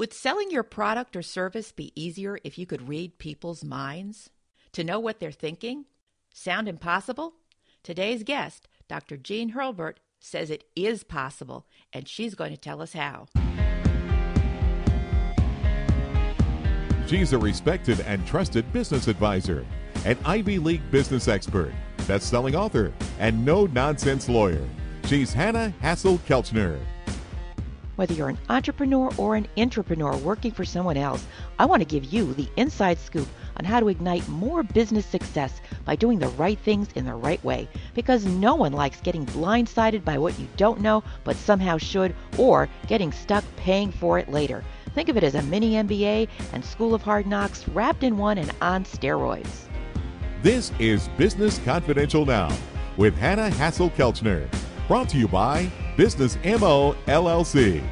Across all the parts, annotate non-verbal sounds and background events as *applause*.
Would selling your product or service be easier if you could read people's minds? To know what they're thinking? Sound impossible? Today's guest, Dr. Jeanne Hurlbert, says it is possible, and she's going to tell us how. She's a respected and trusted business advisor, an Ivy League business expert, best selling author, and no nonsense lawyer. She's Hannah Hassel Kelchner. Whether you're an entrepreneur or an entrepreneur working for someone else, I want to give you the inside scoop on how to ignite more business success by doing the right things in the right way. Because no one likes getting blindsided by what you don't know but somehow should, or getting stuck paying for it later. Think of it as a mini MBA and School of Hard Knocks wrapped in one and on steroids. This is Business Confidential Now with Hanna Hasl-Kelchner. Brought to you by Business MO LLC.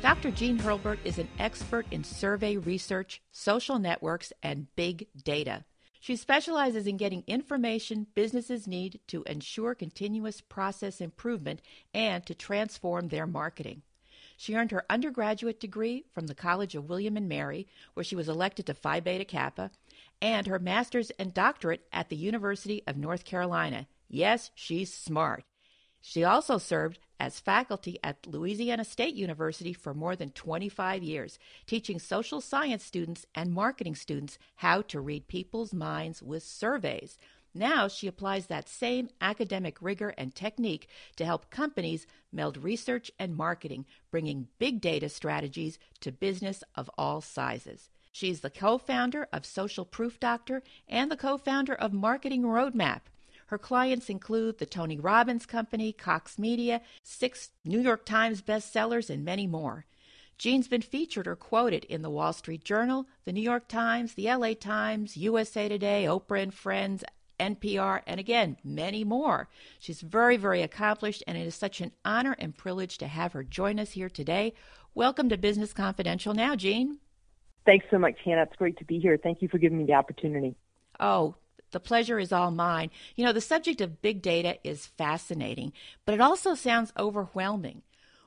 Dr. Jeanne Hurlbert is an expert in survey research, social networks, and big data. She specializes in getting information businesses need to ensure continuous process improvement and to transform their marketing. She earned her undergraduate degree from the College of William and Mary, where she was elected to Phi Beta Kappa, and her master's and doctorate at the University of North Carolina Yes, she's smart. She also served as faculty at Louisiana State University for more than 25 years, teaching social science students and marketing students how to read people's minds with surveys. Now she applies that same academic rigor and technique to help companies meld research and marketing, bringing big data strategies to business of all sizes. She's the co founder of Social Proof Doctor and the co founder of Marketing Roadmap. Her clients include the Tony Robbins Company, Cox Media, six New York Times bestsellers, and many more. Jeanne's been featured or quoted in the Wall Street Journal, the New York Times, the LA Times, USA Today, Oprah and Friends, NPR, and again, many more. She's very, very accomplished, and it is such an honor and privilege to have her join us here today. Welcome to Business Confidential now, Jeanne. Thanks so much, Hanna. It's great to be here. Thank you for giving me the opportunity. Oh, the pleasure is all mine. You know, the subject of big data is fascinating, but it also sounds overwhelming.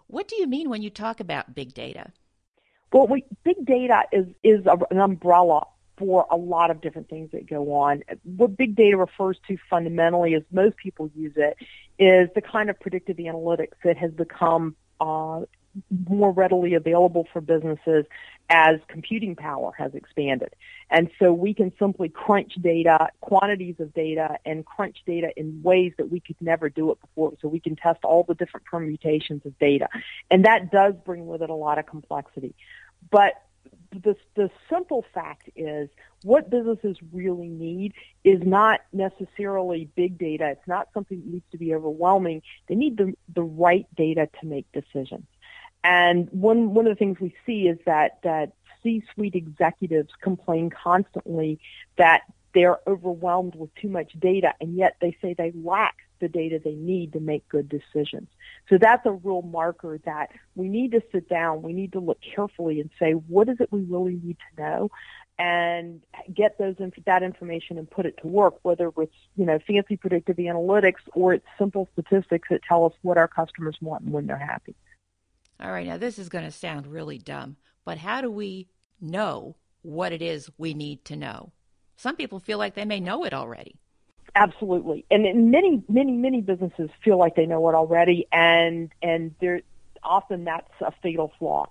What do you mean when you talk about big data? Well, we, big data is, is a, an umbrella for a lot of different things that go on. What big data refers to fundamentally, as most people use it, is the kind of predictive analytics that has become uh, more readily available for businesses as computing power has expanded. And so we can simply crunch data, quantities of data, and crunch data in ways that we could never do it before. So we can test all the different permutations of data. And that does bring with it a lot of complexity. But the, the simple fact is what businesses really need is not necessarily big data. It's not something that needs to be overwhelming. They need the, the right data to make decisions. And one one of the things we see is that that C-suite executives complain constantly that they're overwhelmed with too much data, and yet they say they lack the data they need to make good decisions. So that's a real marker that we need to sit down, we need to look carefully and say, what is it we really need to know? And get those that information and put it to work, whether it's you know fancy predictive analytics or it's simple statistics that tell us what our customers want and when they're happy. All right, now this is going to sound really dumb, but how do we know what it is we need to know? Some people feel like they may know it already. Absolutely, and many, many, many businesses feel like they know it already, and and there often that's a fatal flaw.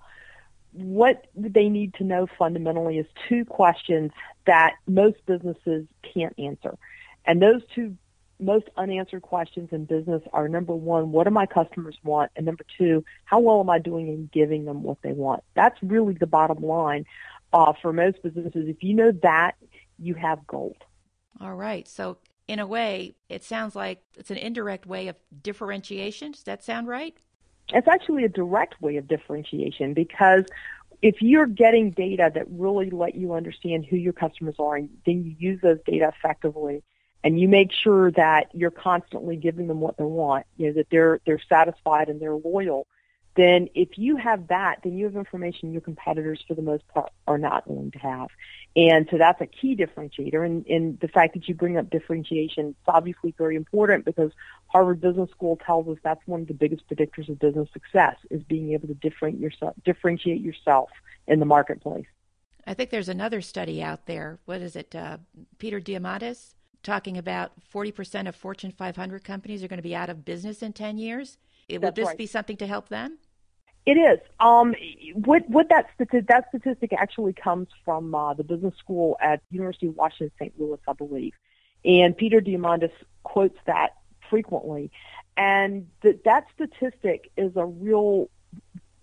What they need to know fundamentally is two questions that most businesses can't answer, and those two most unanswered questions in business are number one, what do my customers want? And number two, how well am I doing in giving them what they want? That's really the bottom line uh, for most businesses. If you know that, you have gold. All right. So, in a way, it sounds like it's an indirect way of differentiation. Does that sound right? It's actually a direct way of differentiation because if you're getting data that really let you understand who your customers are, and then you use those data effectively and you make sure that you're constantly giving them what they want, you know, that they're they're satisfied and they're loyal, then if you have that, then you have information your competitors for the most part are not going to have. And so that's a key differentiator. And, and the fact that you bring up differentiation is obviously very important because Harvard Business School tells us that's one of the biggest predictors of business success is being able to differentiate yourself, differentiate yourself in the marketplace. I think there's another study out there. What is it? Uh, Peter Diamandis talking about 40% of Fortune 500 companies are going to be out of business in 10 years. It, will this right. be something to help them? It is. Um, what, what that, statistic, that statistic actually comes from uh, the business school at University of Washington St. Louis, I believe. And Peter Diamandis quotes that frequently. And th- that statistic is a real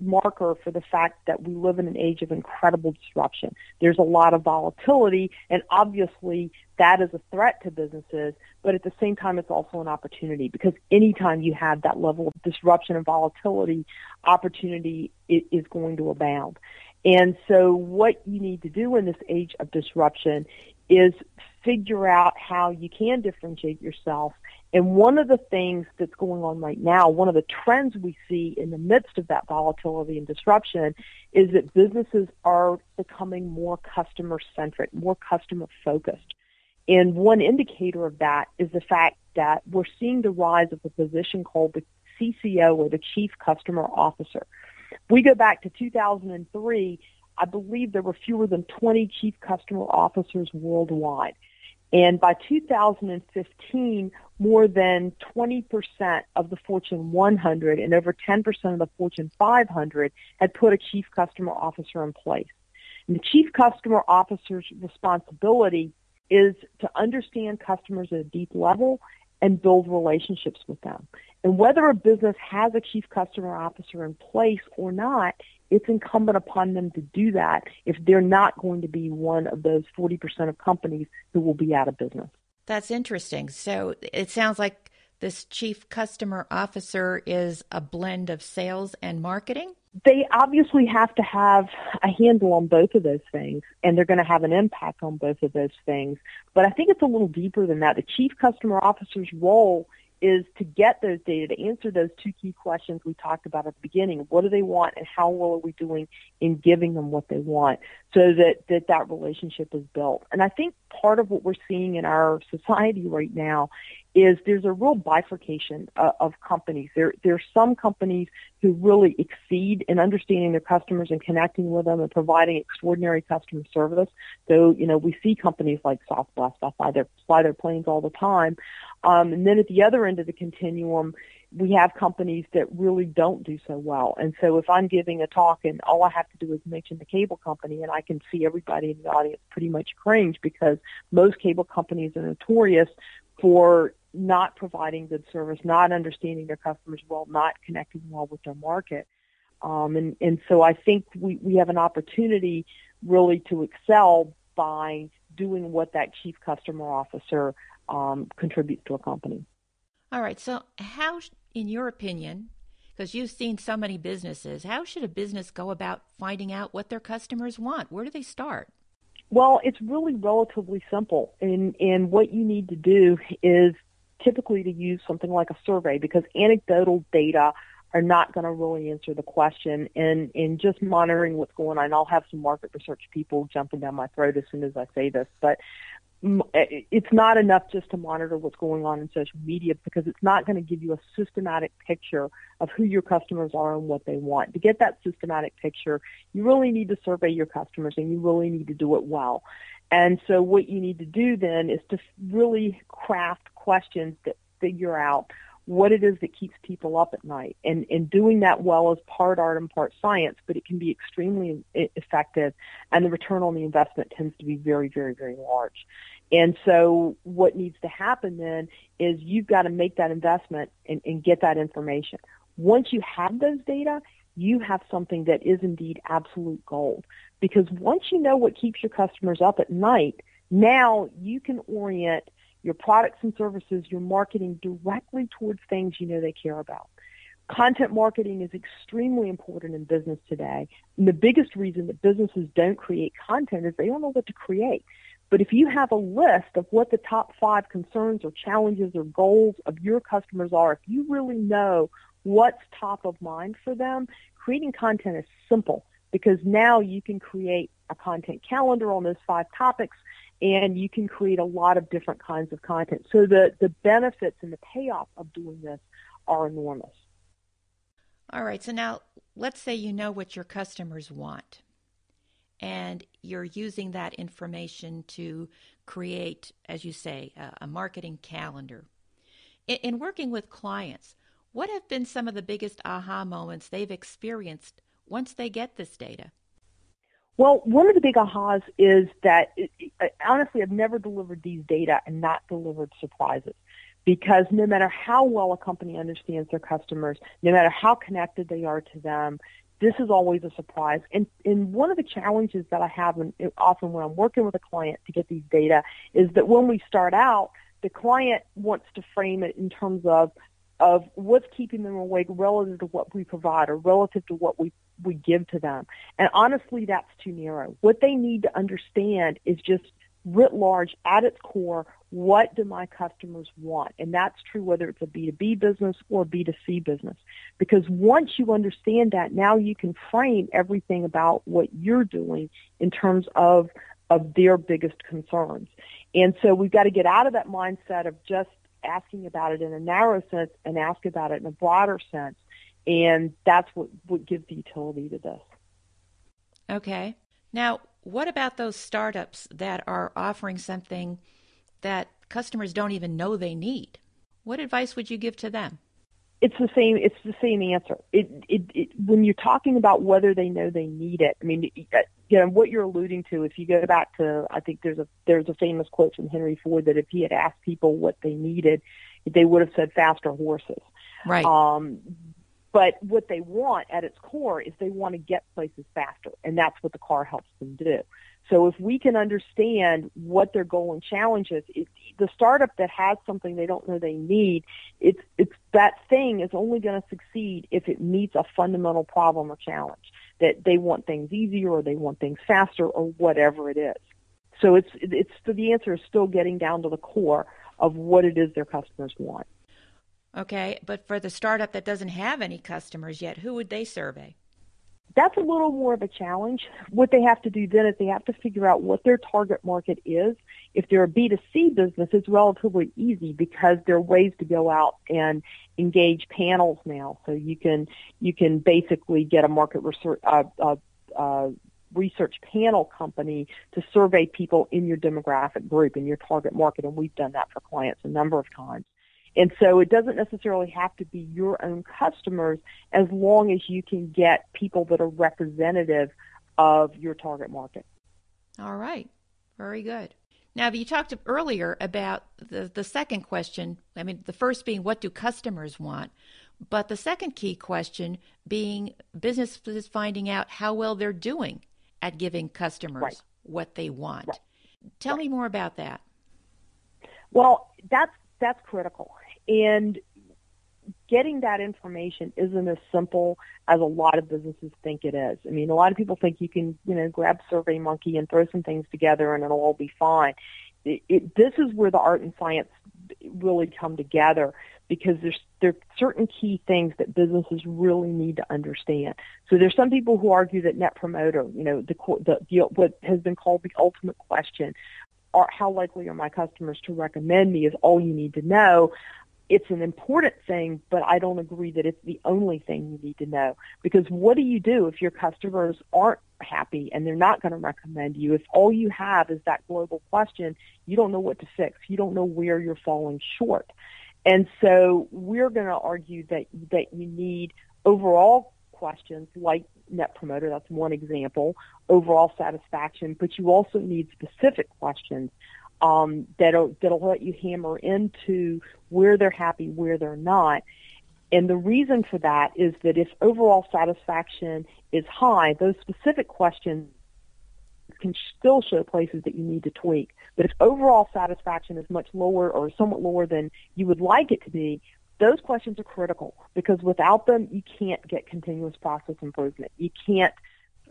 marker for the fact that we live in an age of incredible disruption. There's a lot of volatility, and obviously that is a threat to businesses, but at the same time, it's also an opportunity because anytime you have that level of disruption and volatility, opportunity is going to abound. And so what you need to do in this age of disruption is figure out how you can differentiate yourself and one of the things that's going on right now, one of the trends we see in the midst of that volatility and disruption is that businesses are becoming more customer centric, more customer focused. And one indicator of that is the fact that we're seeing the rise of a position called the CCO or the Chief Customer Officer. we go back to 2003, I believe there were fewer than 20 Chief Customer Officers worldwide. And by 2015, more than 20% of the Fortune 100 and over 10% of the Fortune 500 had put a chief customer officer in place. And the chief customer officer's responsibility is to understand customers at a deep level and build relationships with them. And whether a business has a chief customer officer in place or not, it's incumbent upon them to do that if they're not going to be one of those 40% of companies who will be out of business. That's interesting. So it sounds like this chief customer officer is a blend of sales and marketing? They obviously have to have a handle on both of those things, and they're going to have an impact on both of those things. But I think it's a little deeper than that. The chief customer officer's role is to get those data, to answer those two key questions we talked about at the beginning. What do they want and how well are we doing in giving them what they want so that, that that relationship is built? And I think part of what we're seeing in our society right now is there's a real bifurcation uh, of companies. There, there are some companies who really exceed in understanding their customers and connecting with them and providing extraordinary customer service. So, you know, we see companies like Southwest, I fly their, fly their planes all the time. Um, and then at the other end of the continuum, we have companies that really don't do so well. And so if I'm giving a talk and all I have to do is mention the cable company and I can see everybody in the audience pretty much cringe because most cable companies are notorious for not providing good service, not understanding their customers well, not connecting well with their market. Um, and, and so I think we, we have an opportunity really to excel by doing what that chief customer officer um, contributes to a company. All right. So, how, in your opinion, because you've seen so many businesses, how should a business go about finding out what their customers want? Where do they start? Well, it's really relatively simple. And, and what you need to do is typically to use something like a survey because anecdotal data are not going to really answer the question. And in just monitoring what's going on, I'll have some market research people jumping down my throat as soon as I say this, but Eh, it's not enough just to monitor what's going on in social media because it's not going to give you a systematic picture of who your customers are and what they want. To get that systematic picture, you really need to survey your customers and you really need to do it well. And so what you need to do then is to really craft questions that figure out what it is that keeps people up at night. And, and doing that well is part art and part science, but it can be extremely effective and the return on the investment tends to be very, very, very large. And so what needs to happen then is you've got to make that investment and, and get that information. Once you have those data, you have something that is indeed absolute gold. Because once you know what keeps your customers up at night, now you can orient your products and services, your marketing directly towards things you know they care about. Content marketing is extremely important in business today. And the biggest reason that businesses don't create content is they don't know what to create. But if you have a list of what the top five concerns or challenges or goals of your customers are, if you really know what's top of mind for them, creating content is simple because now you can create a content calendar on those five topics and you can create a lot of different kinds of content. So the, the benefits and the payoff of doing this are enormous. All right. So now let's say you know what your customers want and you're using that information to create, as you say, a, a marketing calendar. In, in working with clients, what have been some of the biggest aha moments they've experienced once they get this data? Well, one of the big ahas is that honestly, I've never delivered these data and not delivered surprises because no matter how well a company understands their customers, no matter how connected they are to them, this is always a surprise. And, and one of the challenges that I have often when I'm working with a client to get these data is that when we start out, the client wants to frame it in terms of of what's keeping them awake relative to what we provide or relative to what we we give to them. And honestly, that's too narrow. What they need to understand is just writ large at its core, what do my customers want? And that's true whether it's a B2B business or B2C business. Because once you understand that, now you can frame everything about what you're doing in terms of, of their biggest concerns. And so we've got to get out of that mindset of just asking about it in a narrow sense and ask about it in a broader sense. And that's what, what gives the utility to this. Okay. Now, what about those startups that are offering something that customers don't even know they need? What advice would you give to them? It's the same. It's the same answer. It, it, it, when you're talking about whether they know they need it, I mean, you know what you're alluding to. If you go back to, I think there's a there's a famous quote from Henry Ford that if he had asked people what they needed, they would have said faster horses. Right. Um, but what they want at its core is they want to get places faster, and that's what the car helps them do. So if we can understand what their goal and challenge is, it, the startup that has something they don't know they need, it's it's that thing is only going to succeed if it meets a fundamental problem or challenge. That they want things easier or they want things faster or whatever it is. So it's it's the answer is still getting down to the core of what it is their customers want. Okay, but for the startup that doesn't have any customers yet, who would they survey? That's a little more of a challenge. What they have to do then is they have to figure out what their target market is. If they're a B2C business, it's relatively easy because there are ways to go out and engage panels now. So you can you can basically get a market research uh, uh, uh, research panel company to survey people in your demographic group in your target market, and we've done that for clients a number of times. And so it doesn't necessarily have to be your own customers as long as you can get people that are representative of your target market. All right. Very good. Now, you talked earlier about the, the second question. I mean, the first being what do customers want? But the second key question being businesses finding out how well they're doing at giving customers right. what they want. Right. Tell right. me more about that. Well, that's that's critical. And getting that information isn't as simple as a lot of businesses think it is. I mean, a lot of people think you can, you know, grab SurveyMonkey and throw some things together and it'll all be fine. It, it, this is where the art and science really come together because there's there are certain key things that businesses really need to understand. So there's some people who argue that net promoter, you know, the, the, the what has been called the ultimate question, are how likely are my customers to recommend me is all you need to know it's an important thing, but I don't agree that it's the only thing you need to know. Because what do you do if your customers aren't happy and they're not going to recommend you? If all you have is that global question, you don't know what to fix. You don't know where you're falling short. And so we're going to argue that, that you need overall questions like net promoter, that's one example, overall satisfaction, but you also need specific questions um, that'll that'll let you hammer into where they're happy, where they're not. And the reason for that is that if overall satisfaction is high, those specific questions can still show places that you need to tweak. But if overall satisfaction is much lower or somewhat lower than you would like it to be, those questions are critical because without them, you can't get continuous process improvement. You can't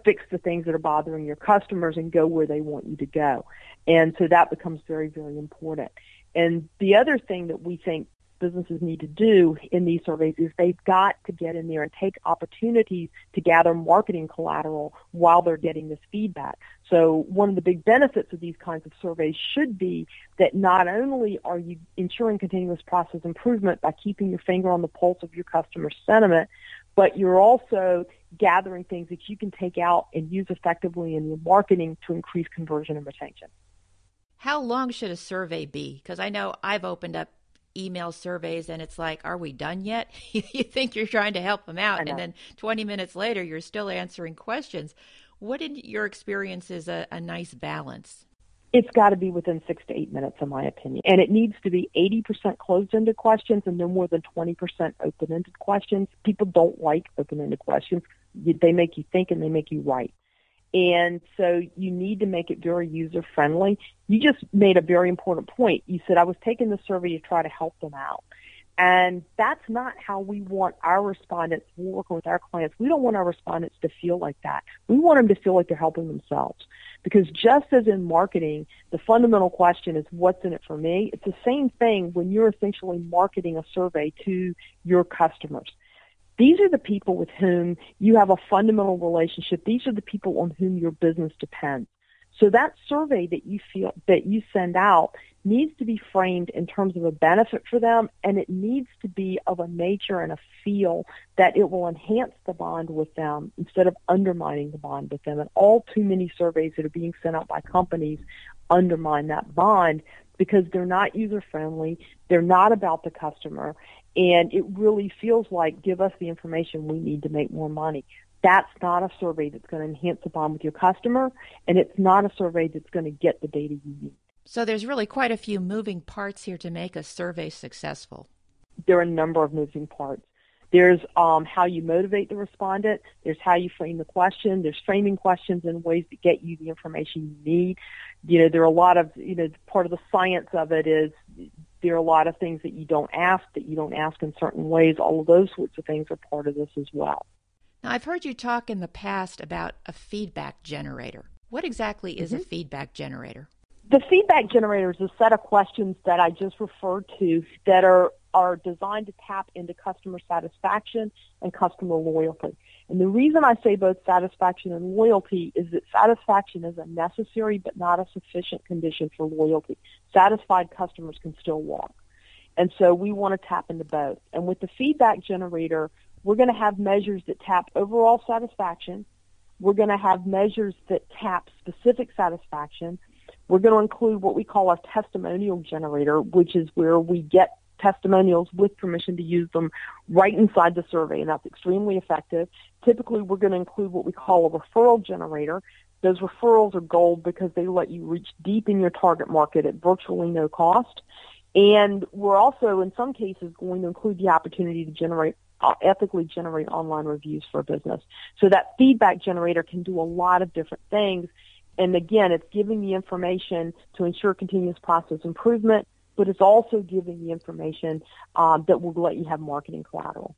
fix the things that are bothering your customers and go where they want you to go. And so that becomes very, very important. And the other thing that we think businesses need to do in these surveys is they've got to get in there and take opportunities to gather marketing collateral while they're getting this feedback. So one of the big benefits of these kinds of surveys should be that not only are you ensuring continuous process improvement by keeping your finger on the pulse of your customer sentiment, but you're also gathering things that you can take out and use effectively in your marketing to increase conversion and retention. How long should a survey be? Because I know I've opened up email surveys and it's like, are we done yet? *laughs* you think you're trying to help them out, and then 20 minutes later, you're still answering questions. What in your experience is a, a nice balance? It's got to be within six to eight minutes, in my opinion. And it needs to be 80% closed ended questions and no more than 20% open ended questions. People don't like open ended questions. They make you think and they make you write. And so you need to make it very user friendly. You just made a very important point. You said I was taking the survey to try to help them out. And that's not how we want our respondents working with our clients. We don't want our respondents to feel like that. We want them to feel like they're helping themselves. Because just as in marketing, the fundamental question is what's in it for me? It's the same thing when you're essentially marketing a survey to your customers. These are the people with whom you have a fundamental relationship. These are the people on whom your business depends. So that survey that you feel that you send out needs to be framed in terms of a benefit for them and it needs to be of a nature and a feel that it will enhance the bond with them instead of undermining the bond with them. And all too many surveys that are being sent out by companies undermine that bond because they're not user friendly, they're not about the customer, and it really feels like give us the information we need to make more money. That's not a survey that's going to enhance the bond with your customer, and it's not a survey that's going to get the data you need. So there's really quite a few moving parts here to make a survey successful. There are a number of moving parts. There's um, how you motivate the respondent. There's how you frame the question. There's framing questions in ways to get you the information you need. You know, there are a lot of, you know, part of the science of it is there are a lot of things that you don't ask, that you don't ask in certain ways. All of those sorts of things are part of this as well. Now, I've heard you talk in the past about a feedback generator. What exactly is mm-hmm. a feedback generator? The feedback generator is a set of questions that I just referred to that are are designed to tap into customer satisfaction and customer loyalty. And the reason I say both satisfaction and loyalty is that satisfaction is a necessary but not a sufficient condition for loyalty. Satisfied customers can still walk. And so we want to tap into both. And with the feedback generator, we're going to have measures that tap overall satisfaction. We're going to have measures that tap specific satisfaction. We're going to include what we call a testimonial generator, which is where we get testimonials with permission to use them right inside the survey, and that's extremely effective. Typically, we're going to include what we call a referral generator. Those referrals are gold because they let you reach deep in your target market at virtually no cost. And we're also, in some cases, going to include the opportunity to generate ethically generate online reviews for a business. So that feedback generator can do a lot of different things. And again, it's giving the information to ensure continuous process improvement, but it's also giving the information um, that will let you have marketing collateral.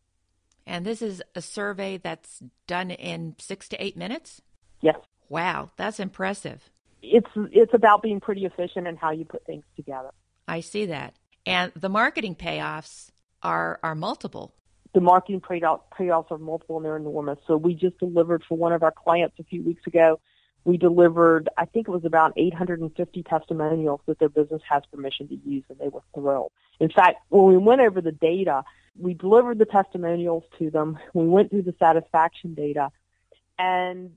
And this is a survey that's done in six to eight minutes? Yes. Wow, that's impressive. It's it's about being pretty efficient in how you put things together. I see that. And the marketing payoffs are are multiple. The marketing payoffs are multiple and they're enormous. So we just delivered for one of our clients a few weeks ago we delivered, I think it was about 850 testimonials that their business has permission to use, and they were thrilled. In fact, when we went over the data, we delivered the testimonials to them. We went through the satisfaction data, and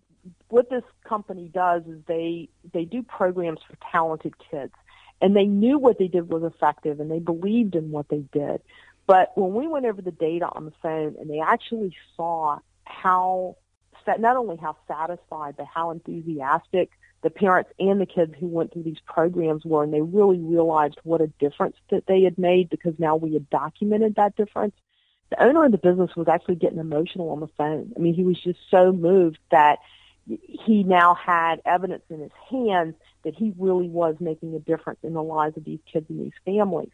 what this company does is they they do programs for talented kids, and they knew what they did was effective, and they believed in what they did. But when we went over the data on the phone, and they actually saw how not only how satisfied, but how enthusiastic the parents and the kids who went through these programs were, and they really realized what a difference that they had made because now we had documented that difference. The owner of the business was actually getting emotional on the phone. I mean, he was just so moved that he now had evidence in his hands that he really was making a difference in the lives of these kids and these families.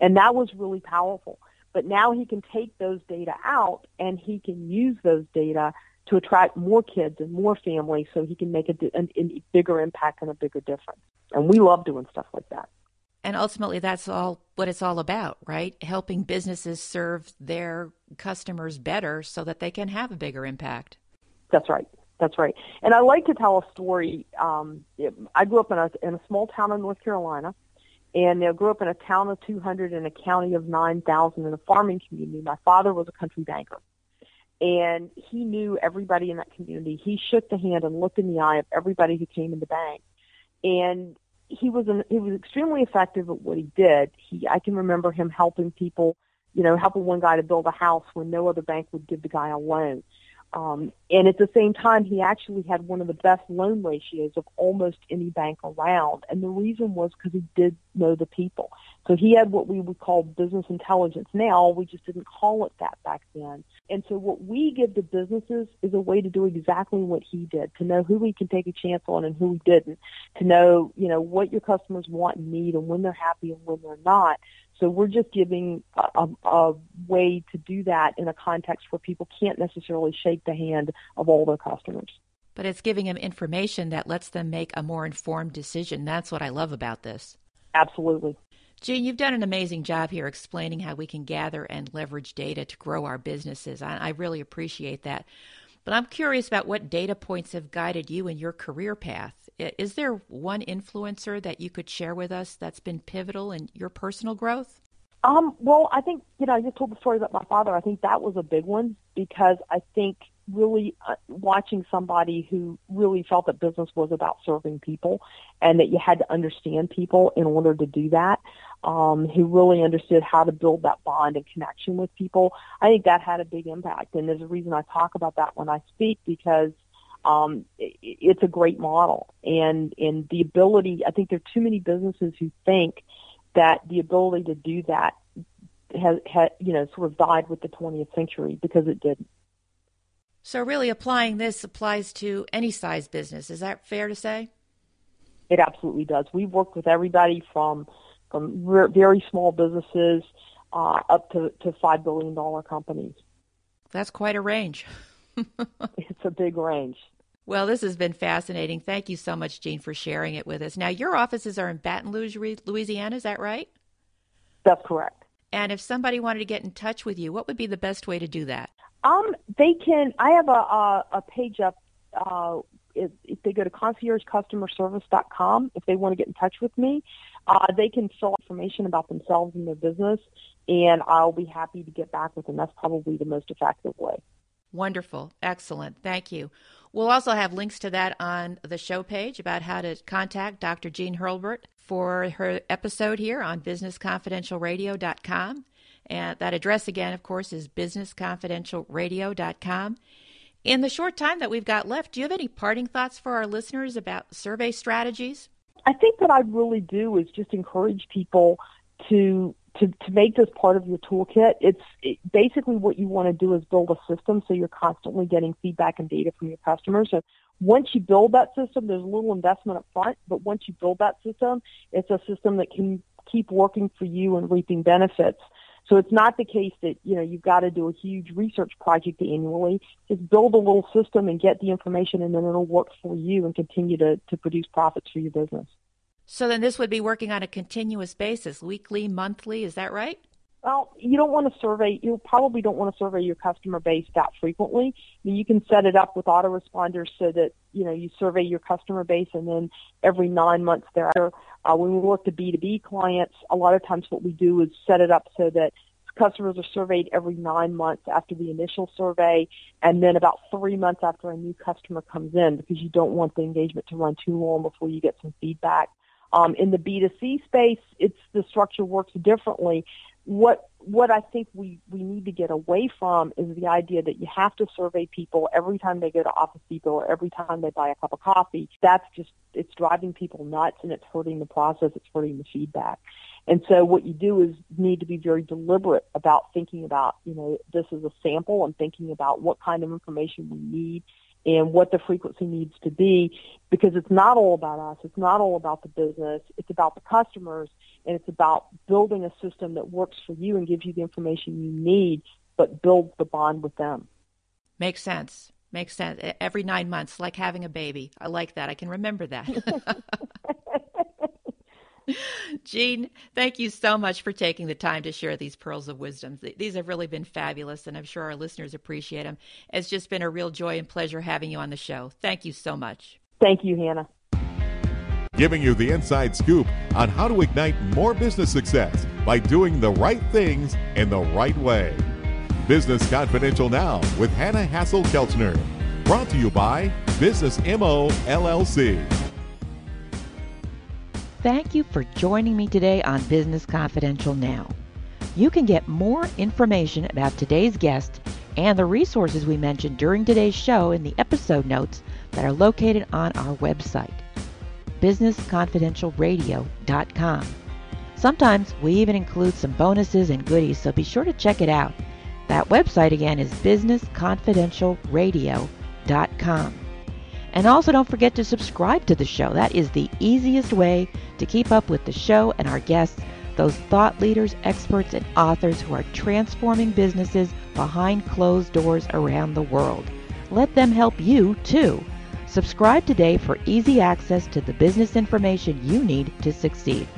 And that was really powerful. But now he can take those data out and he can use those data to attract more kids and more families so he can make a, a, a bigger impact and a bigger difference. And we love doing stuff like that. And ultimately, that's all what it's all about, right? Helping businesses serve their customers better so that they can have a bigger impact. That's right. That's right. And I like to tell a story. Um, I grew up in a, in a small town in North Carolina, and I grew up in a town of 200 and a county of 9,000 in a farming community. My father was a country banker, and he knew everybody in that community. He shook the hand and looked in the eye of everybody who came in the bank, and he was an, he was extremely effective at what he did. He I can remember him helping people, you know, helping one guy to build a house when no other bank would give the guy a loan. Um, and at the same time, he actually had one of the best loan ratios of almost any bank around. And the reason was because he did know the people. So he had what we would call business intelligence. Now we just didn't call it that back then. And so what we give to businesses is a way to do exactly what he did, to know who we can take a chance on and who we didn't, to know, you know, what your customers want and need and when they're happy and when they're not. So we're just giving a, a, a way to do that in a context where people can't necessarily shake the hand of all their customers. But it's giving them information that lets them make a more informed decision. That's what I love about this. Absolutely. Jeanne, you've done an amazing job here explaining how we can gather and leverage data to grow our businesses. I, I really appreciate that. But I'm curious about what data points have guided you in your career path. Is there one influencer that you could share with us that's been pivotal in your personal growth? Um, well, I think, you know, I just told the story about my father. I think that was a big one because I think really uh, watching somebody who really felt that business was about serving people and that you had to understand people in order to do that, um, who really understood how to build that bond and connection with people. I think that had a big impact. And there's a reason I talk about that when I speak because um, it, it's a great model. And, and the ability, I think there are too many businesses who think that the ability to do that has, has you know, sort of died with the 20th century because it didn't. So, really, applying this applies to any size business. Is that fair to say? It absolutely does. We've worked with everybody from from very small businesses uh, up to, to five billion dollar companies. That's quite a range. *laughs* it's a big range. Well, this has been fascinating. Thank you so much, Jeanne, for sharing it with us. Now, your offices are in Baton Rouge, Louisiana. Is that right? That's correct. And if somebody wanted to get in touch with you, what would be the best way to do that? Um, they can. I have a a, a page up. Uh, if, if they go to conciergecustomerservice.com, if they want to get in touch with me, uh, they can fill out information about themselves and their business, and I'll be happy to get back with them. That's probably the most effective way. Wonderful. Excellent. Thank you. We'll also have links to that on the show page about how to contact Dr. Jeanne Hurlbert for her episode here on businessconfidentialradio.com. And that address again, of course, is businessconfidentialradio.com. In the short time that we've got left, do you have any parting thoughts for our listeners about survey strategies? I think what I'd really do is just encourage people to to, to make this part of your toolkit. It's it, basically what you want to do is build a system so you're constantly getting feedback and data from your customers. So once you build that system, there's a little investment up front, but once you build that system, it's a system that can keep working for you and reaping benefits. So it's not the case that, you know, you've got to do a huge research project annually. Just build a little system and get the information and then it'll work for you and continue to, to produce profits for your business. So then this would be working on a continuous basis, weekly, monthly, is that right? Well, you don't want to survey, you probably don't want to survey your customer base that frequently. I mean, you can set it up with autoresponders so that, you know, you survey your customer base and then every nine months thereafter, uh, when we work to B2B clients, a lot of times what we do is set it up so that customers are surveyed every nine months after the initial survey and then about three months after a new customer comes in because you don't want the engagement to run too long before you get some feedback. Um, in the B2C space, it's the structure works differently what what I think we we need to get away from is the idea that you have to survey people every time they go to Office Depot or every time they buy a cup of coffee. That's just it's driving people nuts and it's hurting the process. It's hurting the feedback. And so what you do is need to be very deliberate about thinking about, you know, this is a sample and thinking about what kind of information we need and what the frequency needs to be because it's not all about us. It's not all about the business. It's about the customers and it's about building a system that works for you and gives you the information you need, but builds the bond with them. Makes sense. Makes sense. Every nine months, like having a baby. I like that. I can remember that. *laughs* *laughs* *laughs* Jeanne, thank you so much for taking the time to share these pearls of wisdom. These have really been fabulous, and I'm sure our listeners appreciate them. It's just been a real joy and pleasure having you on the show. Thank you so much. Thank you, Hanna. Giving you the inside scoop on how to ignite more business success by doing the right things in the right way. Business Confidential Now with Hanna Hasl-Kelchner. Brought to you by Business MO LLC. Thank you for joining me today on Business Confidential Now. You can get more information about today's guest and the resources we mentioned during today's show in the episode notes that are located on our website, businessconfidentialradio.com. Sometimes we even include some bonuses and goodies, so be sure to check it out. That website again is businessconfidentialradio.com. And also don't forget to subscribe to the show. That is the easiest way to keep up with the show and our guests, those thought leaders, experts, and authors who are transforming businesses behind closed doors around the world. Let them help you too. Subscribe today for easy access to the business information you need to succeed.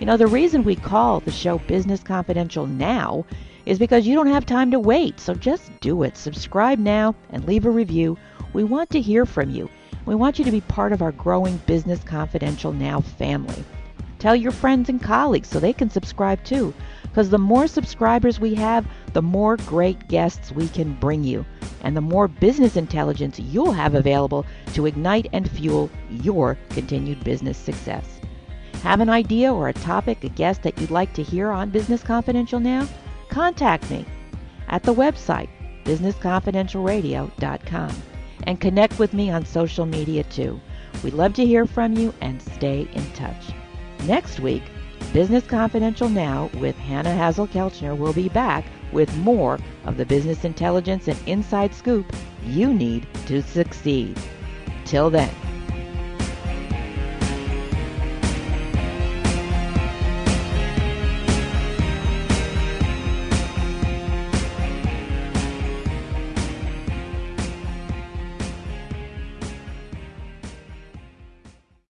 You know, the reason we call the show Business Confidential now is because you don't have time to wait. So just do it. Subscribe now and leave a review. We want to hear from you. We want you to be part of our growing Business Confidential Now family. Tell your friends and colleagues so they can subscribe too. Because the more subscribers we have, the more great guests we can bring you, and the more business intelligence you'll have available to ignite and fuel your continued business success. Have an idea or a topic, a guest that you'd like to hear on Business Confidential now? Contact me at the website businessconfidentialradio.com and connect with me on social media too. We'd love to hear from you and stay in touch. Next week, Business Confidential Now with Hanna Hasl-Kelchner will be back with more of the business intelligence and inside scoop you need to succeed. Till then,